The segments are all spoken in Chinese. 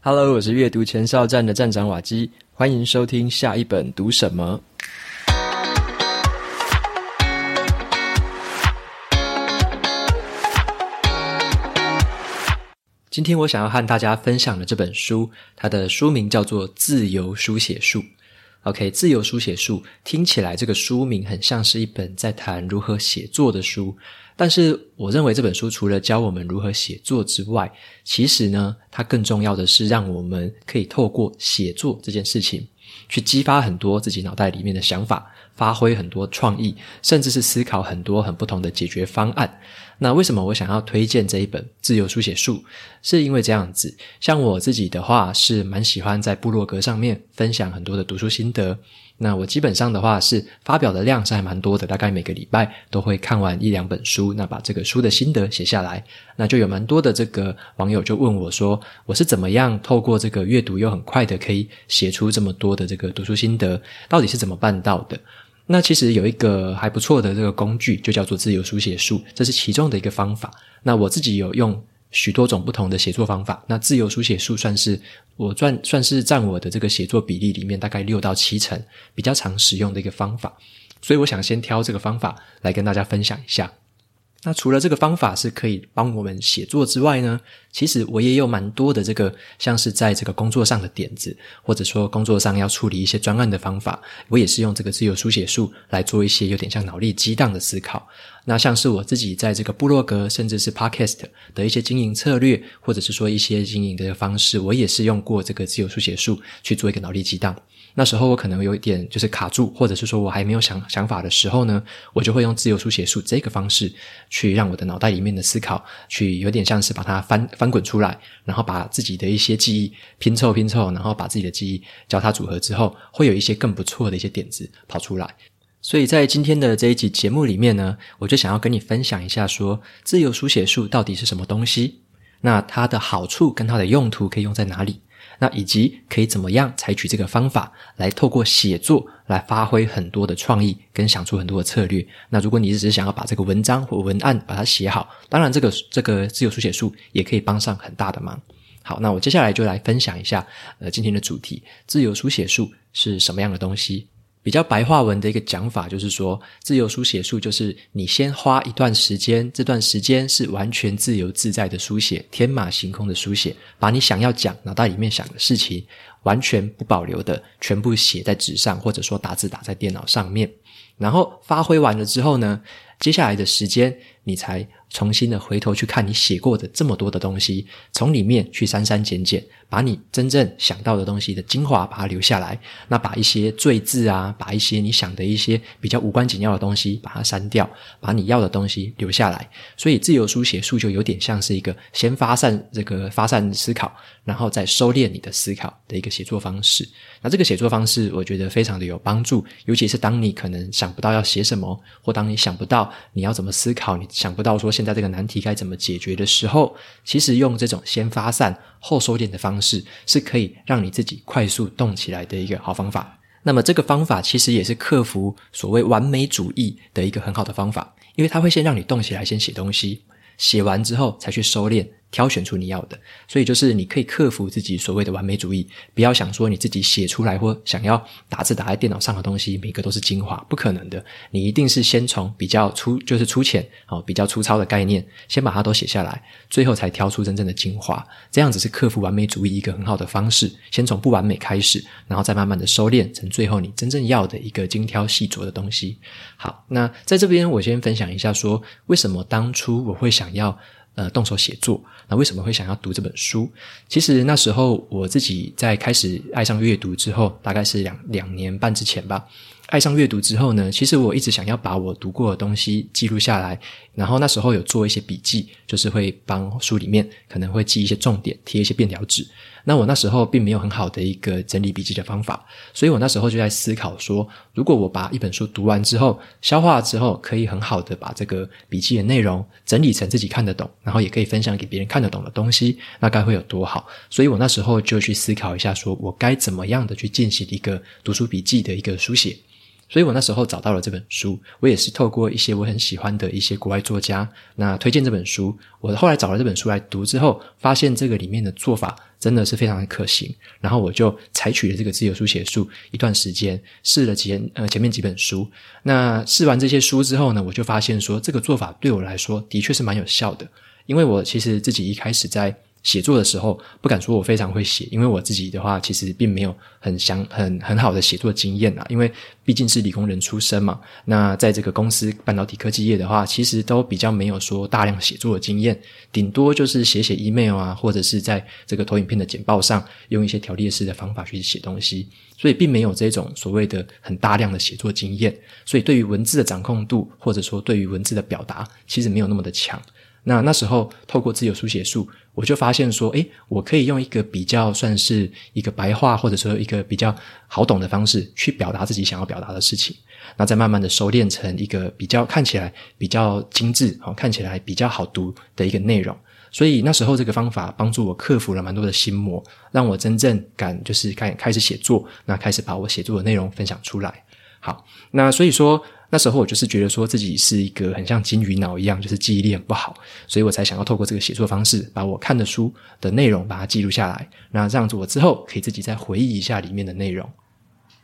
Hello，我是阅读前哨站的站长瓦基，欢迎收听下一本读什么。今天我想要和大家分享的这本书，它的书名叫做《自由书写术》。OK，《自由书写术》听起来这个书名很像是一本在谈如何写作的书。但是，我认为这本书除了教我们如何写作之外，其实呢，它更重要的是让我们可以透过写作这件事情，去激发很多自己脑袋里面的想法，发挥很多创意，甚至是思考很多很不同的解决方案。那为什么我想要推荐这一本《自由书写术》？是因为这样子，像我自己的话，是蛮喜欢在部落格上面分享很多的读书心得。那我基本上的话是发表的量是还蛮多的，大概每个礼拜都会看完一两本书，那把这个书的心得写下来，那就有蛮多的这个网友就问我说，我是怎么样透过这个阅读又很快的可以写出这么多的这个读书心得，到底是怎么办到的？那其实有一个还不错的这个工具，就叫做自由书写术，这是其中的一个方法。那我自己有用许多种不同的写作方法，那自由书写术算是我算算是占我的这个写作比例里面大概六到七成比较常使用的一个方法。所以我想先挑这个方法来跟大家分享一下。那除了这个方法是可以帮我们写作之外呢，其实我也有蛮多的这个像是在这个工作上的点子，或者说工作上要处理一些专案的方法，我也是用这个自由书写术来做一些有点像脑力激荡的思考。那像是我自己在这个部落格，甚至是 Podcast 的一些经营策略，或者是说一些经营的方式，我也是用过这个自由书写术去做一个脑力激荡。那时候我可能有一点就是卡住，或者是说我还没有想想法的时候呢，我就会用自由书写术这个方式去让我的脑袋里面的思考，去有点像是把它翻翻滚出来，然后把自己的一些记忆拼凑拼凑，然后把自己的记忆交叉组合之后，会有一些更不错的一些点子跑出来。所以在今天的这一集节目里面呢，我就想要跟你分享一下说，自由书写术到底是什么东西，那它的好处跟它的用途可以用在哪里？那以及可以怎么样采取这个方法来透过写作来发挥很多的创意，跟想出很多的策略。那如果你只是想要把这个文章或文案把它写好，当然这个这个自由书写术也可以帮上很大的忙。好，那我接下来就来分享一下，呃，今天的主题：自由书写术是什么样的东西？比较白话文的一个讲法就是说，自由书写术就是你先花一段时间，这段时间是完全自由自在的书写，天马行空的书写，把你想要讲脑袋里面想的事情，完全不保留的全部写在纸上，或者说打字打在电脑上面，然后发挥完了之后呢，接下来的时间你才重新的回头去看你写过的这么多的东西，从里面去删删减减。把你真正想到的东西的精华把它留下来，那把一些赘字啊，把一些你想的一些比较无关紧要的东西把它删掉，把你要的东西留下来。所以自由书写术就有点像是一个先发散这个发散思考，然后再收敛你的思考的一个写作方式。那这个写作方式我觉得非常的有帮助，尤其是当你可能想不到要写什么，或当你想不到你要怎么思考，你想不到说现在这个难题该怎么解决的时候，其实用这种先发散后收敛的方式是可以让你自己快速动起来的一个好方法。那么这个方法其实也是克服所谓完美主义的一个很好的方法，因为它会先让你动起来，先写东西，写完之后才去收敛。挑选出你要的，所以就是你可以克服自己所谓的完美主义，不要想说你自己写出来或想要打字打在电脑上的东西，每个都是精华，不可能的。你一定是先从比较粗，就是粗浅哦，比较粗糙的概念，先把它都写下来，最后才挑出真正的精华。这样子是克服完美主义一个很好的方式。先从不完美开始，然后再慢慢的收敛成最后你真正要的一个精挑细琢的东西。好，那在这边我先分享一下说，为什么当初我会想要。呃，动手写作，那为什么会想要读这本书？其实那时候我自己在开始爱上阅读之后，大概是两两年半之前吧。爱上阅读之后呢，其实我一直想要把我读过的东西记录下来，然后那时候有做一些笔记，就是会帮书里面可能会记一些重点，贴一些便条纸。那我那时候并没有很好的一个整理笔记的方法，所以我那时候就在思考说，如果我把一本书读完之后，消化之后，可以很好的把这个笔记的内容整理成自己看得懂，然后也可以分享给别人看得懂的东西，那该会有多好？所以我那时候就去思考一下说，我该怎么样的去进行一个读书笔记的一个书写。所以我那时候找到了这本书，我也是透过一些我很喜欢的一些国外作家，那推荐这本书。我后来找了这本书来读之后，发现这个里面的做法真的是非常的可行。然后我就采取了这个自由书写术一段时间，试了几呃前面几本书。那试完这些书之后呢，我就发现说这个做法对我来说的确是蛮有效的，因为我其实自己一开始在。写作的时候，不敢说我非常会写，因为我自己的话，其实并没有很想、很很好的写作经验啊。因为毕竟是理工人出身嘛，那在这个公司半导体科技业的话，其实都比较没有说大量写作的经验，顶多就是写写 email 啊，或者是在这个投影片的简报上用一些条列式的方法去写东西，所以并没有这种所谓的很大量的写作经验，所以对于文字的掌控度，或者说对于文字的表达，其实没有那么的强。那那时候透过自由书写术，我就发现说，诶，我可以用一个比较算是一个白话，或者说一个比较好懂的方式去表达自己想要表达的事情。那再慢慢的收敛成一个比较看起来比较精致，哦，看起来比较好读的一个内容。所以那时候这个方法帮助我克服了蛮多的心魔，让我真正敢就是开开始写作，那开始把我写作的内容分享出来。好，那所以说。那时候我就是觉得说自己是一个很像金鱼脑一样，就是记忆力很不好，所以我才想要透过这个写作方式，把我看的书的内容把它记录下来，那这样子我之后可以自己再回忆一下里面的内容。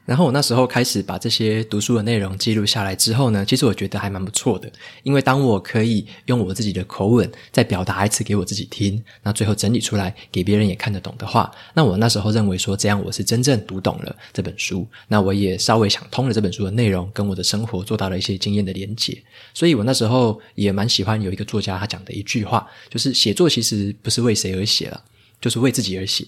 然后我那时候开始把这些读书的内容记录下来之后呢，其实我觉得还蛮不错的，因为当我可以用我自己的口吻再表达一次给我自己听，那最后整理出来给别人也看得懂的话，那我那时候认为说这样我是真正读懂了这本书，那我也稍微想通了这本书的内容跟我的生活做到了一些经验的连结，所以我那时候也蛮喜欢有一个作家他讲的一句话，就是写作其实不是为谁而写了，就是为自己而写。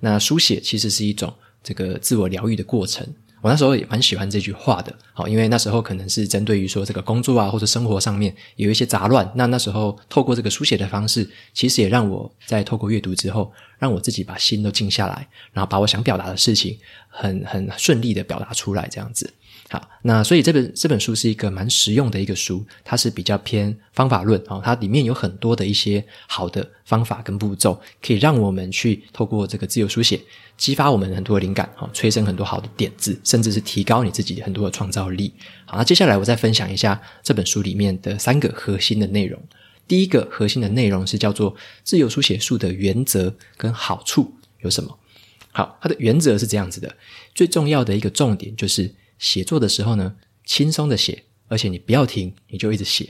那书写其实是一种。这个自我疗愈的过程，我那时候也蛮喜欢这句话的，好，因为那时候可能是针对于说这个工作啊或者生活上面有一些杂乱，那那时候透过这个书写的方式，其实也让我在透过阅读之后，让我自己把心都静下来，然后把我想表达的事情很很顺利的表达出来，这样子。好，那所以这本这本书是一个蛮实用的一个书，它是比较偏方法论啊，它里面有很多的一些好的方法跟步骤，可以让我们去透过这个自由书写，激发我们很多的灵感，哈，催生很多好的点子，甚至是提高你自己很多的创造力。好，那接下来我再分享一下这本书里面的三个核心的内容。第一个核心的内容是叫做自由书写术的原则跟好处有什么？好，它的原则是这样子的，最重要的一个重点就是。写作的时候呢，轻松的写，而且你不要停，你就一直写。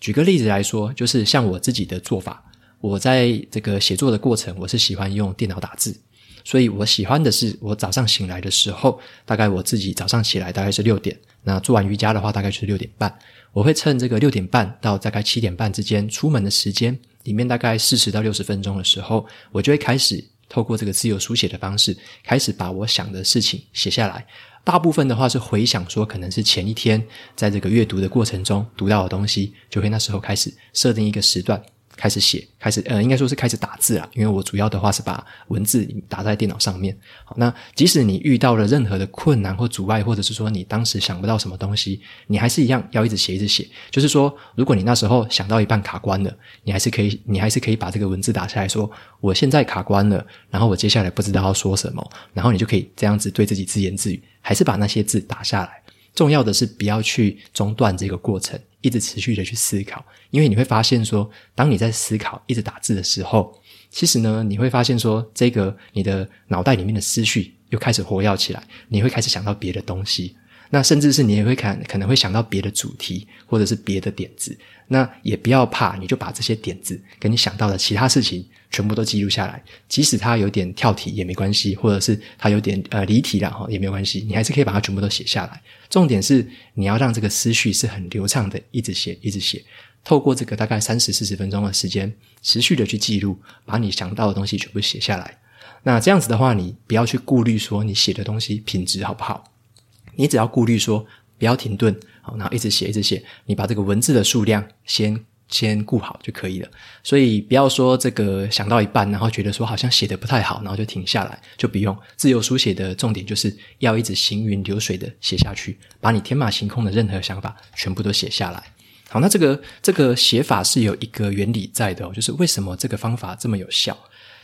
举个例子来说，就是像我自己的做法，我在这个写作的过程，我是喜欢用电脑打字，所以我喜欢的是，我早上醒来的时候，大概我自己早上起来大概是六点，那做完瑜伽的话，大概就是六点半，我会趁这个六点半到大概七点半之间出门的时间里面，大概四十到六十分钟的时候，我就会开始透过这个自由书写的方式，开始把我想的事情写下来。大部分的话是回想说，可能是前一天在这个阅读的过程中读到的东西，就会那时候开始设定一个时段开始写，开始呃，应该说是开始打字啦。因为我主要的话是把文字打在电脑上面。好，那即使你遇到了任何的困难或阻碍，或者是说你当时想不到什么东西，你还是一样要一直写，一直写。就是说，如果你那时候想到一半卡关了，你还是可以，你还是可以把这个文字打下来说，我现在卡关了，然后我接下来不知道要说什么，然后你就可以这样子对自己自言自语。还是把那些字打下来。重要的是不要去中断这个过程，一直持续的去思考。因为你会发现说，当你在思考、一直打字的时候，其实呢，你会发现说，这个你的脑袋里面的思绪又开始活跃起来，你会开始想到别的东西。那甚至是你也会看，可能会想到别的主题，或者是别的点子。那也不要怕，你就把这些点子跟你想到的其他事情全部都记录下来，即使它有点跳题也没关系，或者是它有点呃离题了哈也没有关系，你还是可以把它全部都写下来。重点是你要让这个思绪是很流畅的，一直写一直写，透过这个大概三十四十分钟的时间，持续的去记录，把你想到的东西全部写下来。那这样子的话，你不要去顾虑说你写的东西品质好不好。你只要顾虑说不要停顿，好，然后一直写一直写，你把这个文字的数量先先顾好就可以了。所以不要说这个想到一半，然后觉得说好像写得不太好，然后就停下来，就不用。自由书写的重点就是要一直行云流水的写下去，把你天马行空的任何想法全部都写下来。好，那这个这个写法是有一个原理在的，就是为什么这个方法这么有效？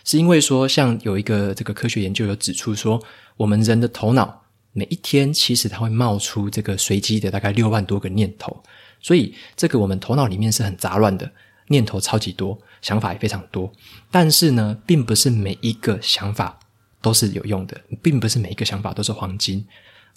是因为说像有一个这个科学研究有指出说，我们人的头脑。每一天其实它会冒出这个随机的大概六万多个念头，所以这个我们头脑里面是很杂乱的，念头超级多，想法也非常多。但是呢，并不是每一个想法都是有用的，并不是每一个想法都是黄金，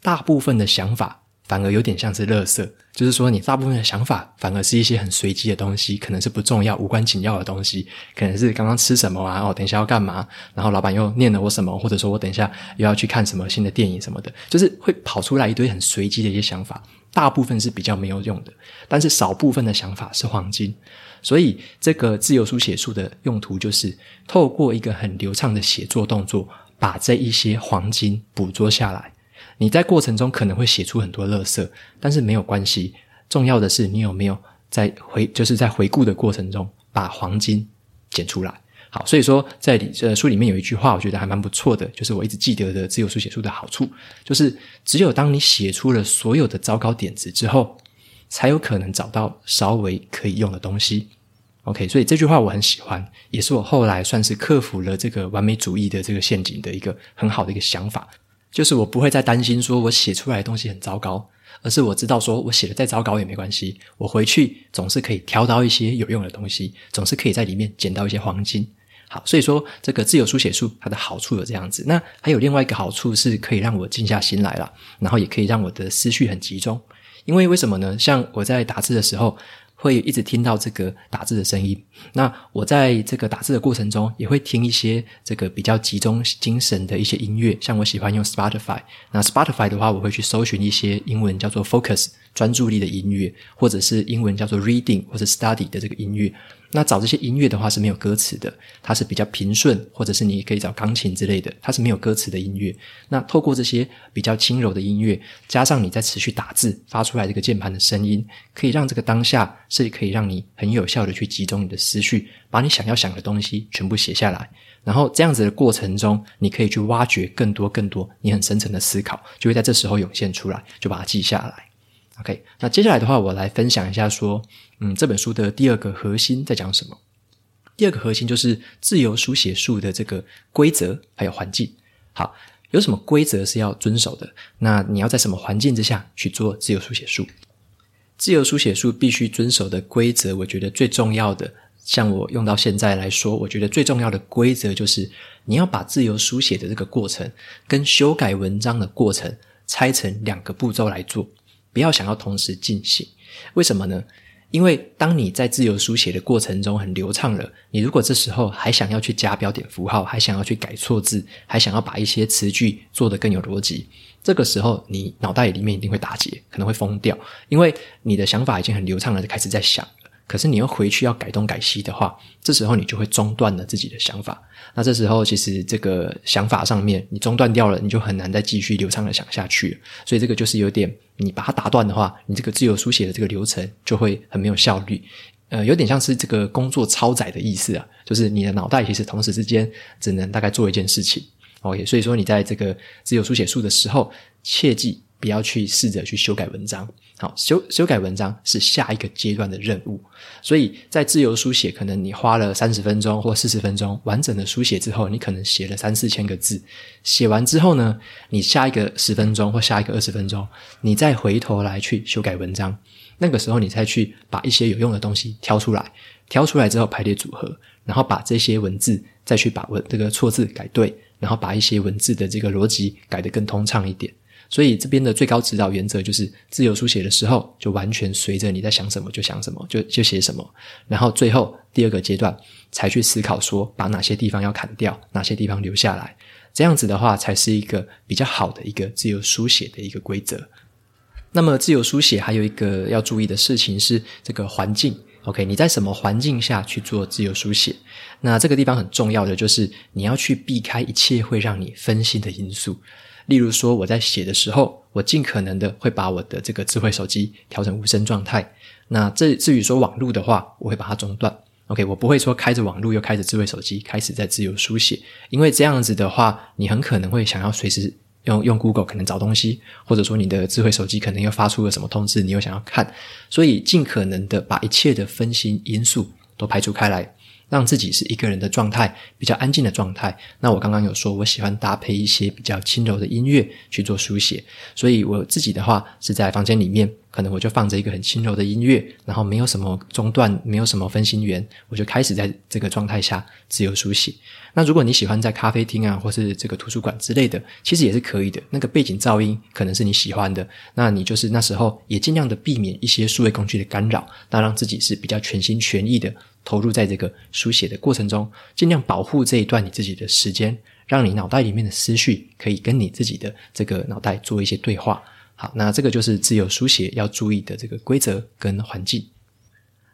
大部分的想法。反而有点像是垃圾，就是说你大部分的想法反而是一些很随机的东西，可能是不重要、无关紧要的东西，可能是刚刚吃什么啊，哦，等一下要干嘛，然后老板又念了我什么，或者说我等一下又要去看什么新的电影什么的，就是会跑出来一堆很随机的一些想法，大部分是比较没有用的，但是少部分的想法是黄金，所以这个自由书写术的用途就是透过一个很流畅的写作动作，把这一些黄金捕捉下来。你在过程中可能会写出很多垃圾，但是没有关系。重要的是你有没有在回，就是在回顾的过程中把黄金捡出来。好，所以说在呃书里面有一句话，我觉得还蛮不错的，就是我一直记得的自由书写术的好处，就是只有当你写出了所有的糟糕点子之后，才有可能找到稍微可以用的东西。OK，所以这句话我很喜欢，也是我后来算是克服了这个完美主义的这个陷阱的一个很好的一个想法。就是我不会再担心说我写出来的东西很糟糕，而是我知道说我写的再糟糕也没关系，我回去总是可以挑到一些有用的东西，总是可以在里面捡到一些黄金。好，所以说这个自由书写术它的好处有这样子，那还有另外一个好处是可以让我静下心来了，然后也可以让我的思绪很集中。因为为什么呢？像我在打字的时候。会一直听到这个打字的声音。那我在这个打字的过程中，也会听一些这个比较集中精神的一些音乐。像我喜欢用 Spotify。那 Spotify 的话，我会去搜寻一些英文叫做 focus 专注力的音乐，或者是英文叫做 reading 或者 study 的这个音乐。那找这些音乐的话是没有歌词的，它是比较平顺，或者是你可以找钢琴之类的，它是没有歌词的音乐。那透过这些比较轻柔的音乐，加上你在持续打字发出来这个键盘的声音，可以让这个当下是可以让你很有效的去集中你的思绪，把你想要想的东西全部写下来。然后这样子的过程中，你可以去挖掘更多更多你很深层的思考，就会在这时候涌现出来，就把它记下来。OK，那接下来的话，我来分享一下说，嗯，这本书的第二个核心在讲什么？第二个核心就是自由书写术的这个规则还有环境。好，有什么规则是要遵守的？那你要在什么环境之下去做自由书写术？自由书写术必须遵守的规则，我觉得最重要的，像我用到现在来说，我觉得最重要的规则就是你要把自由书写的这个过程跟修改文章的过程拆成两个步骤来做。不要想要同时进行，为什么呢？因为当你在自由书写的过程中很流畅了，你如果这时候还想要去加标点符号，还想要去改错字，还想要把一些词句做得更有逻辑，这个时候你脑袋里面一定会打结，可能会疯掉，因为你的想法已经很流畅了，就开始在想。可是你又回去要改东改西的话，这时候你就会中断了自己的想法。那这时候其实这个想法上面你中断掉了，你就很难再继续流畅的想下去。所以这个就是有点，你把它打断的话，你这个自由书写的这个流程就会很没有效率。呃，有点像是这个工作超载的意思啊，就是你的脑袋其实同时之间只能大概做一件事情。OK，所以说你在这个自由书写术的时候，切记。不要去试着去修改文章，好，修修改文章是下一个阶段的任务。所以在自由书写，可能你花了三十分钟或四十分钟完整的书写之后，你可能写了三四千个字。写完之后呢，你下一个十分钟或下一个二十分钟，你再回头来去修改文章。那个时候，你再去把一些有用的东西挑出来，挑出来之后排列组合，然后把这些文字再去把文这个错字改对，然后把一些文字的这个逻辑改得更通畅一点。所以这边的最高指导原则就是，自由书写的时候就完全随着你在想什么就想什么，就就写什么。然后最后第二个阶段才去思考说，把哪些地方要砍掉，哪些地方留下来。这样子的话，才是一个比较好的一个自由书写的一个规则。那么自由书写还有一个要注意的事情是这个环境。OK，你在什么环境下去做自由书写？那这个地方很重要的就是你要去避开一切会让你分心的因素。例如说，我在写的时候，我尽可能的会把我的这个智慧手机调成无声状态。那这至于说网络的话，我会把它中断。OK，我不会说开着网络又开着智慧手机开始在自由书写，因为这样子的话，你很可能会想要随时用用 Google 可能找东西，或者说你的智慧手机可能又发出了什么通知，你又想要看，所以尽可能的把一切的分心因素都排除开来。让自己是一个人的状态，比较安静的状态。那我刚刚有说，我喜欢搭配一些比较轻柔的音乐去做书写，所以我自己的话是在房间里面，可能我就放着一个很轻柔的音乐，然后没有什么中断，没有什么分心源，我就开始在这个状态下自由书写。那如果你喜欢在咖啡厅啊，或是这个图书馆之类的，其实也是可以的。那个背景噪音可能是你喜欢的，那你就是那时候也尽量的避免一些数位工具的干扰，那让自己是比较全心全意的投入在这个书写的过程中，尽量保护这一段你自己的时间，让你脑袋里面的思绪可以跟你自己的这个脑袋做一些对话。好，那这个就是自由书写要注意的这个规则跟环境。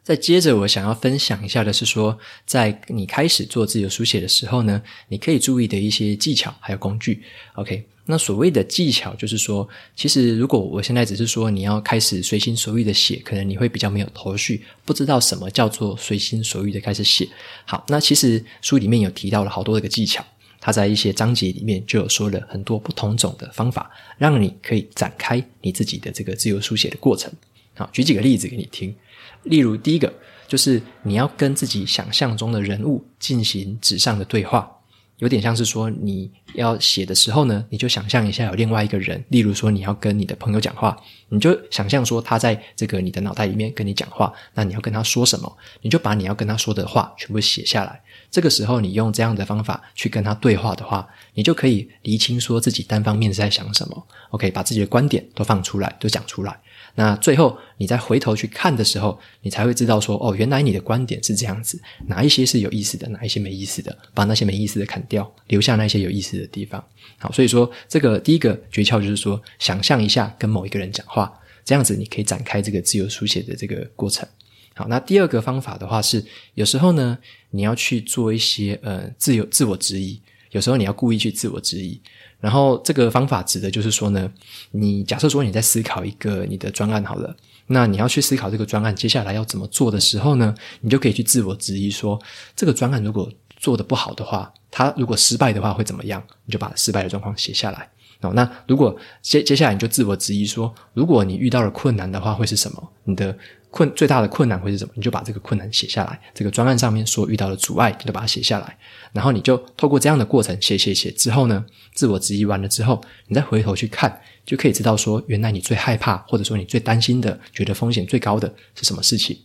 再接着，我想要分享一下的是说，在你开始做自由书写的时候呢，你可以注意的一些技巧还有工具。OK，那所谓的技巧就是说，其实如果我现在只是说你要开始随心所欲的写，可能你会比较没有头绪，不知道什么叫做随心所欲的开始写。好，那其实书里面有提到了好多的个技巧。他在一些章节里面就有说了很多不同种的方法，让你可以展开你自己的这个自由书写的过程。好，举几个例子给你听。例如，第一个就是你要跟自己想象中的人物进行纸上的对话。有点像是说，你要写的时候呢，你就想象一下有另外一个人，例如说你要跟你的朋友讲话，你就想象说他在这个你的脑袋里面跟你讲话，那你要跟他说什么，你就把你要跟他说的话全部写下来。这个时候你用这样的方法去跟他对话的话，你就可以厘清说自己单方面是在想什么。OK，把自己的观点都放出来，都讲出来。那最后，你再回头去看的时候，你才会知道说，哦，原来你的观点是这样子，哪一些是有意思的，哪一些没意思的，把那些没意思的砍掉，留下那些有意思的地方。好，所以说这个第一个诀窍就是说，想象一下跟某一个人讲话，这样子你可以展开这个自由书写的这个过程。好，那第二个方法的话是，有时候呢，你要去做一些呃自由自我质疑，有时候你要故意去自我质疑。然后这个方法指的就是说呢，你假设说你在思考一个你的专案好了，那你要去思考这个专案接下来要怎么做的时候呢，你就可以去自我质疑说，这个专案如果做得不好的话，它如果失败的话会怎么样？你就把失败的状况写下来。哦，那如果接接下来你就自我质疑说，如果你遇到了困难的话会是什么？你的困最大的困难会是什么？你就把这个困难写下来。这个专案上面所遇到的阻碍，你就把它写下来。然后你就透过这样的过程写写写之后呢，自我质疑完了之后，你再回头去看，就可以知道说，原来你最害怕或者说你最担心的，觉得风险最高的是什么事情。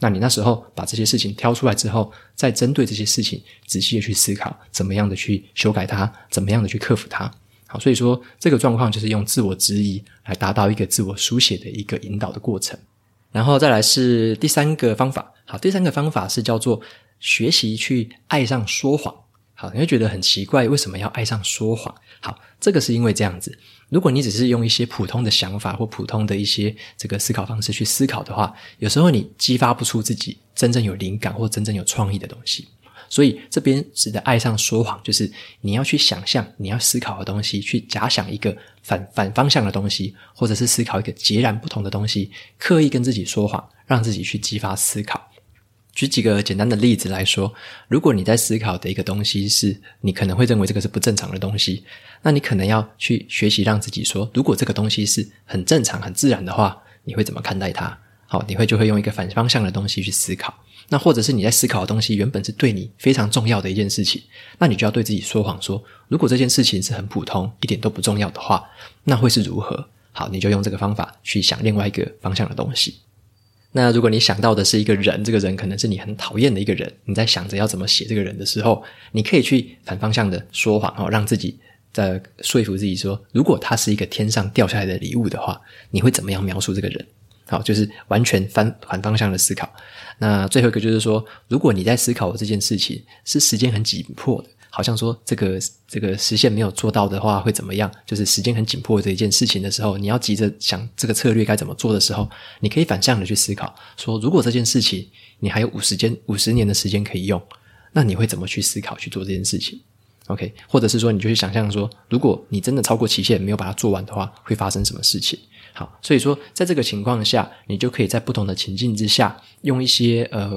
那你那时候把这些事情挑出来之后，再针对这些事情仔细的去思考，怎么样的去修改它，怎么样的去克服它。好，所以说这个状况就是用自我质疑来达到一个自我书写的一个引导的过程。然后再来是第三个方法，好，第三个方法是叫做学习去爱上说谎。好，你会觉得很奇怪，为什么要爱上说谎？好，这个是因为这样子，如果你只是用一些普通的想法或普通的一些这个思考方式去思考的话，有时候你激发不出自己真正有灵感或真正有创意的东西。所以这边指的爱上说谎，就是你要去想象你要思考的东西，去假想一个反反方向的东西，或者是思考一个截然不同的东西，刻意跟自己说谎，让自己去激发思考。举几个简单的例子来说，如果你在思考的一个东西是你可能会认为这个是不正常的东西，那你可能要去学习让自己说，如果这个东西是很正常、很自然的话，你会怎么看待它？好，你会就会用一个反方向的东西去思考。那或者是你在思考的东西原本是对你非常重要的一件事情，那你就要对自己说谎说，如果这件事情是很普通，一点都不重要的话，那会是如何？好，你就用这个方法去想另外一个方向的东西。那如果你想到的是一个人，这个人可能是你很讨厌的一个人，你在想着要怎么写这个人的时候，你可以去反方向的说谎哦，让自己在说服自己说，如果他是一个天上掉下来的礼物的话，你会怎么样描述这个人？好，就是完全反反方向的思考。那最后一个就是说，如果你在思考这件事情是时间很紧迫的，好像说这个这个实现没有做到的话会怎么样？就是时间很紧迫的这一件事情的时候，你要急着想这个策略该怎么做的时候，你可以反向的去思考，说如果这件事情你还有五十间五十年的时间可以用，那你会怎么去思考去做这件事情？OK，或者是说你就去想象说，如果你真的超过期限没有把它做完的话，会发生什么事情？好，所以说，在这个情况下，你就可以在不同的情境之下，用一些呃，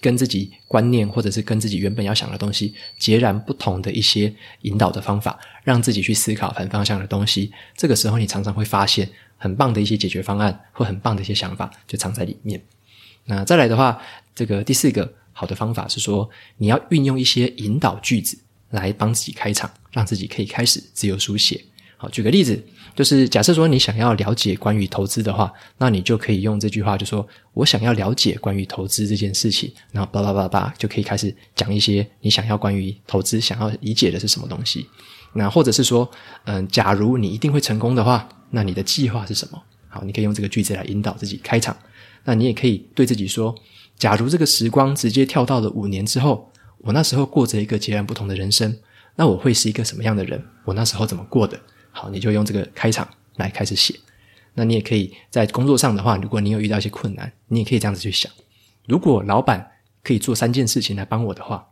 跟自己观念或者是跟自己原本要想的东西截然不同的一些引导的方法，让自己去思考反方向的东西。这个时候，你常常会发现很棒的一些解决方案或很棒的一些想法就藏在里面。那再来的话，这个第四个好的方法是说，你要运用一些引导句子来帮自己开场，让自己可以开始自由书写。好，举个例子，就是假设说你想要了解关于投资的话，那你就可以用这句话，就说我想要了解关于投资这件事情，然后叭叭叭叭就可以开始讲一些你想要关于投资想要理解的是什么东西。那或者是说，嗯，假如你一定会成功的话，那你的计划是什么？好，你可以用这个句子来引导自己开场。那你也可以对自己说，假如这个时光直接跳到了五年之后，我那时候过着一个截然不同的人生，那我会是一个什么样的人？我那时候怎么过的？好，你就用这个开场来开始写。那你也可以在工作上的话，如果你有遇到一些困难，你也可以这样子去想：如果老板可以做三件事情来帮我的话，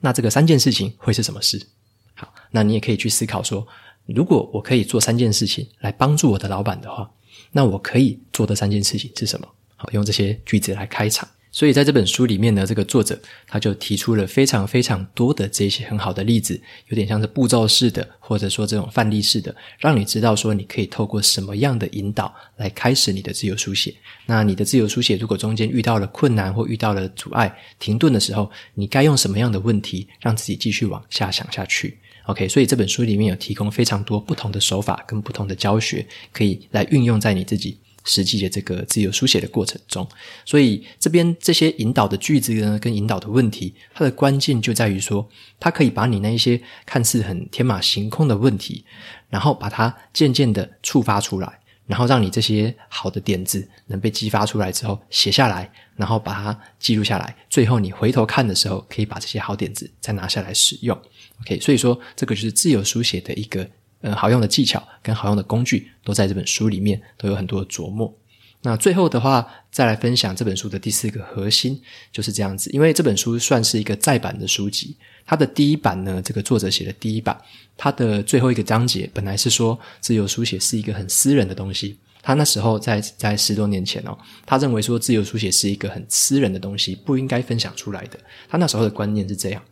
那这个三件事情会是什么事？好，那你也可以去思考说：如果我可以做三件事情来帮助我的老板的话，那我可以做的三件事情是什么？好，用这些句子来开场。所以在这本书里面呢，这个作者他就提出了非常非常多的这些很好的例子，有点像是步骤式的，或者说这种范例式的，让你知道说你可以透过什么样的引导来开始你的自由书写。那你的自由书写如果中间遇到了困难或遇到了阻碍、停顿的时候，你该用什么样的问题让自己继续往下想下去？OK，所以这本书里面有提供非常多不同的手法跟不同的教学，可以来运用在你自己。实际的这个自由书写的过程中，所以这边这些引导的句子呢，跟引导的问题，它的关键就在于说，它可以把你那一些看似很天马行空的问题，然后把它渐渐的触发出来，然后让你这些好的点子能被激发出来之后写下来，然后把它记录下来，最后你回头看的时候，可以把这些好点子再拿下来使用。OK，所以说这个就是自由书写的一个。嗯，好用的技巧跟好用的工具都在这本书里面都有很多的琢磨。那最后的话，再来分享这本书的第四个核心就是这样子。因为这本书算是一个再版的书籍，它的第一版呢，这个作者写的第一版，它的最后一个章节本来是说自由书写是一个很私人的东西。他那时候在在十多年前哦，他认为说自由书写是一个很私人的东西，不应该分享出来的。他那时候的观念是这样，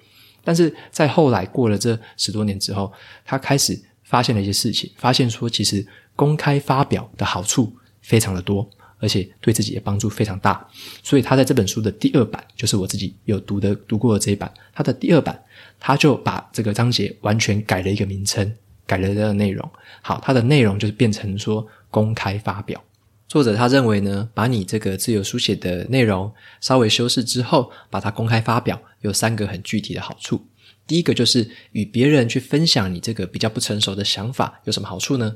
但是在后来过了这十多年之后，他开始。发现了一些事情，发现说其实公开发表的好处非常的多，而且对自己的帮助非常大。所以他在这本书的第二版，就是我自己有读的读过的这一版，他的第二版，他就把这个章节完全改了一个名称，改了这个内容。好，它的内容就是变成说公开发表。作者他认为呢，把你这个自由书写的内容稍微修饰之后，把它公开发表，有三个很具体的好处。第一个就是与别人去分享你这个比较不成熟的想法有什么好处呢？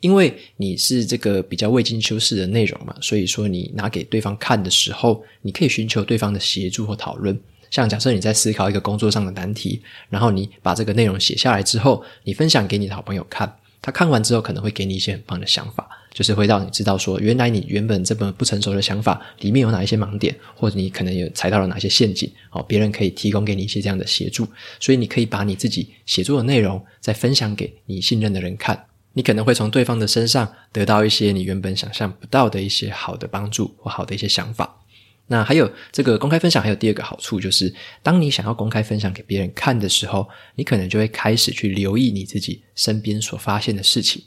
因为你是这个比较未经修饰的内容嘛，所以说你拿给对方看的时候，你可以寻求对方的协助或讨论。像假设你在思考一个工作上的难题，然后你把这个内容写下来之后，你分享给你的好朋友看，他看完之后可能会给你一些很棒的想法。就是会让你知道说，原来你原本这本不成熟的想法里面有哪一些盲点，或者你可能有踩到了哪些陷阱，哦，别人可以提供给你一些这样的协助，所以你可以把你自己写作的内容再分享给你信任的人看，你可能会从对方的身上得到一些你原本想象不到的一些好的帮助或好的一些想法。那还有这个公开分享，还有第二个好处就是，当你想要公开分享给别人看的时候，你可能就会开始去留意你自己身边所发现的事情。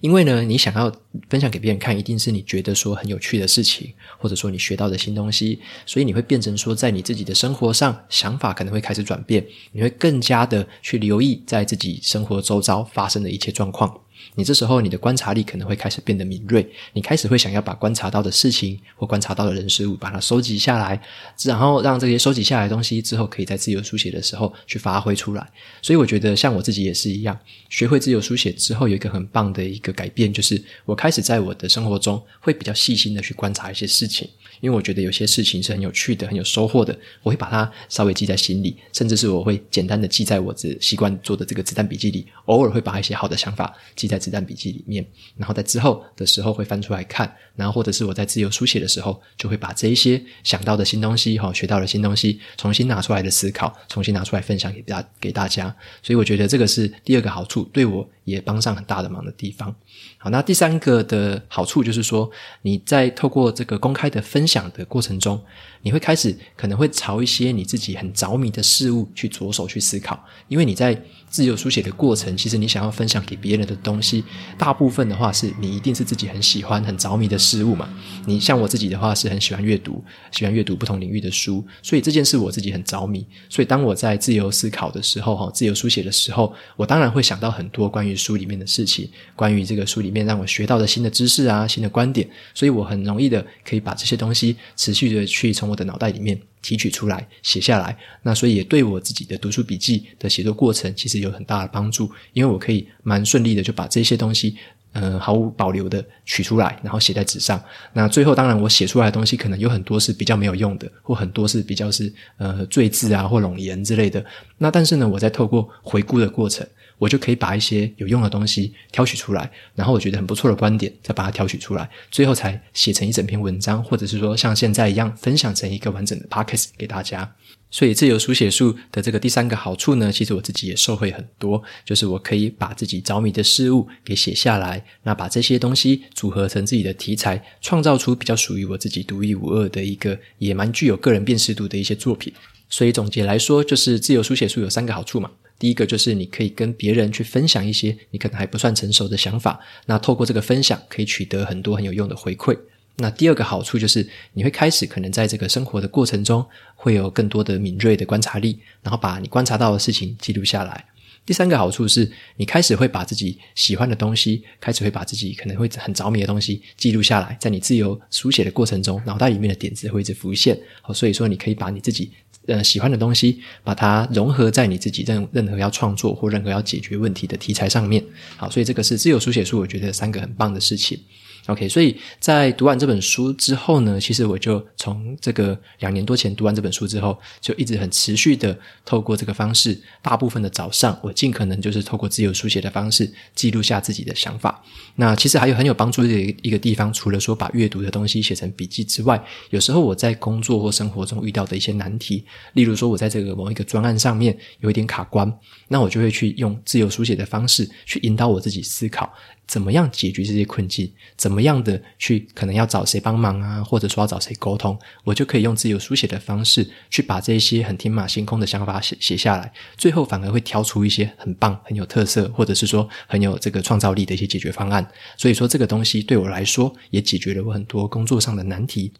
因为呢，你想要分享给别人看，一定是你觉得说很有趣的事情，或者说你学到的新东西，所以你会变成说，在你自己的生活上，想法可能会开始转变，你会更加的去留意在自己生活周遭发生的一切状况。你这时候，你的观察力可能会开始变得敏锐，你开始会想要把观察到的事情或观察到的人事物，把它收集下来，然后让这些收集下来的东西之后，可以在自由书写的时候去发挥出来。所以，我觉得像我自己也是一样，学会自由书写之后，有一个很棒的一个改变，就是我开始在我的生活中会比较细心的去观察一些事情。因为我觉得有些事情是很有趣的、很有收获的，我会把它稍微记在心里，甚至是我会简单的记在我的习惯做的这个子弹笔记里。偶尔会把一些好的想法记在子弹笔记里面，然后在之后的时候会翻出来看，然后或者是我在自由书写的时候，就会把这一些想到的新东西、哈学到的新东西，重新拿出来的思考，重新拿出来分享给大给大家。所以我觉得这个是第二个好处，对我也帮上很大的忙的地方。好，那第三个的好处就是说，你在透过这个公开的分享的过程中，你会开始可能会朝一些你自己很着迷的事物去着手去思考，因为你在自由书写的过程，其实你想要分享给别人的东西，大部分的话是你一定是自己很喜欢、很着迷的事物嘛。你像我自己的话是很喜欢阅读，喜欢阅读不同领域的书，所以这件事我自己很着迷。所以当我在自由思考的时候，哈，自由书写的时候，我当然会想到很多关于书里面的事情，关于这个书里面让我学到的新的知识啊、新的观点，所以我很容易的可以把这些东西持续的去从我的脑袋里面提取出来写下来。那所以也对我自己的读书笔记的写作过程其实有很大的帮助，因为我可以蛮顺利的就把这些东西。呃，毫无保留的取出来，然后写在纸上。那最后，当然我写出来的东西可能有很多是比较没有用的，或很多是比较是呃赘字啊或冗言之类的。那但是呢，我在透过回顾的过程，我就可以把一些有用的东西挑取出来，然后我觉得很不错的观点，再把它挑取出来，最后才写成一整篇文章，或者是说像现在一样分享成一个完整的 podcast 给大家。所以自由书写术的这个第三个好处呢，其实我自己也受惠很多，就是我可以把自己着迷的事物给写下来，那把这些东西组合成自己的题材，创造出比较属于我自己独一无二的一个，也蛮具有个人辨识度的一些作品。所以总结来说，就是自由书写术有三个好处嘛。第一个就是你可以跟别人去分享一些你可能还不算成熟的想法，那透过这个分享，可以取得很多很有用的回馈。那第二个好处就是，你会开始可能在这个生活的过程中，会有更多的敏锐的观察力，然后把你观察到的事情记录下来。第三个好处是，你开始会把自己喜欢的东西，开始会把自己可能会很着迷的东西记录下来，在你自由书写的过程中，脑袋里面的点子会一直浮现。好，所以说你可以把你自己呃喜欢的东西，把它融合在你自己任任何要创作或任何要解决问题的题材上面。好，所以这个是自由书写术，我觉得三个很棒的事情。OK，所以在读完这本书之后呢，其实我就从这个两年多前读完这本书之后，就一直很持续的透过这个方式，大部分的早上，我尽可能就是透过自由书写的方式记录下自己的想法。那其实还有很有帮助的一个地方，除了说把阅读的东西写成笔记之外，有时候我在工作或生活中遇到的一些难题，例如说我在这个某一个专案上面有一点卡关，那我就会去用自由书写的方式去引导我自己思考。怎么样解决这些困境？怎么样的去可能要找谁帮忙啊？或者说要找谁沟通？我就可以用自由书写的方式去把这些很天马行空的想法写写下来，最后反而会挑出一些很棒、很有特色，或者是说很有这个创造力的一些解决方案。所以说这个东西对我来说也解决了我很多工作上的难题。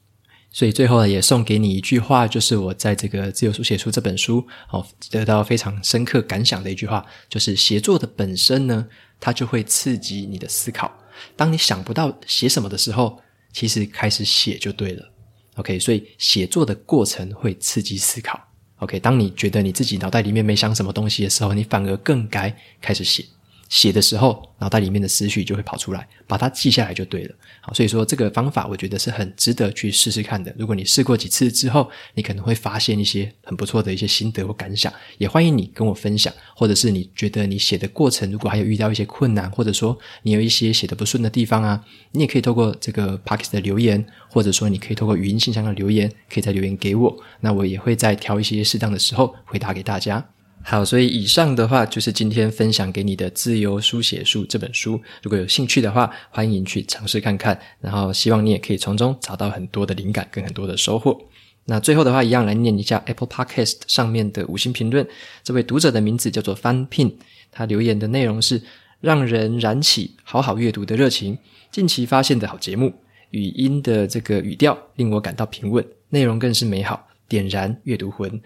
所以最后呢，也送给你一句话，就是我在这个自由书写书这本书哦得到非常深刻感想的一句话，就是写作的本身呢。它就会刺激你的思考。当你想不到写什么的时候，其实开始写就对了。OK，所以写作的过程会刺激思考。OK，当你觉得你自己脑袋里面没想什么东西的时候，你反而更该开始写。写的时候，脑袋里面的思绪就会跑出来，把它记下来就对了。好，所以说这个方法我觉得是很值得去试试看的。如果你试过几次之后，你可能会发现一些很不错的一些心得或感想，也欢迎你跟我分享。或者是你觉得你写的过程如果还有遇到一些困难，或者说你有一些写的不顺的地方啊，你也可以透过这个 Podcast 的留言，或者说你可以透过语音信箱的留言，可以再留言给我，那我也会再挑一些适当的时候回答给大家。好，所以以上的话就是今天分享给你的《自由书写术》这本书。如果有兴趣的话，欢迎去尝试看看。然后希望你也可以从中找到很多的灵感跟很多的收获。那最后的话，一样来念一下 Apple Podcast 上面的五星评论。这位读者的名字叫做 Fan Pin，他留言的内容是：让人燃起好好阅读的热情。近期发现的好节目，语音的这个语调令我感到平稳，内容更是美好，点燃阅读魂。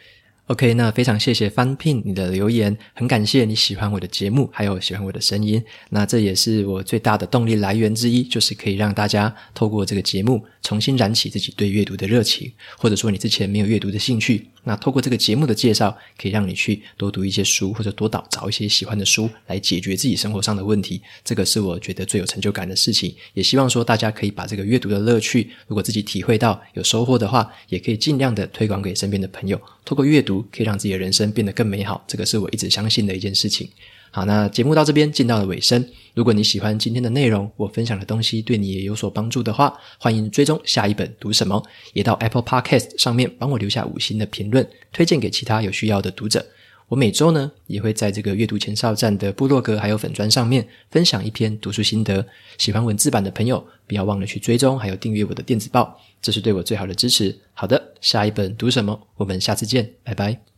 OK，那非常谢谢 FunPin 你的留言，很感谢你喜欢我的节目，还有喜欢我的声音。那这也是我最大的动力来源之一，就是可以让大家透过这个节目重新燃起自己对阅读的热情，或者说你之前没有阅读的兴趣。那透过这个节目的介绍，可以让你去多读一些书，或者多找找一些喜欢的书来解决自己生活上的问题。这个是我觉得最有成就感的事情。也希望说大家可以把这个阅读的乐趣，如果自己体会到有收获的话，也可以尽量的推广给身边的朋友。透过阅读。可以让自己的人生变得更美好，这个是我一直相信的一件事情。好，那节目到这边进到了尾声。如果你喜欢今天的内容，我分享的东西对你也有所帮助的话，欢迎追踪下一本读什么，也到 Apple Podcast 上面帮我留下五星的评论，推荐给其他有需要的读者。我每周呢也会在这个阅读前哨站的部落格还有粉砖上面分享一篇读书心得。喜欢文字版的朋友，不要忘了去追踪还有订阅我的电子报，这是对我最好的支持。好的，下一本读什么？我们下次见，拜拜。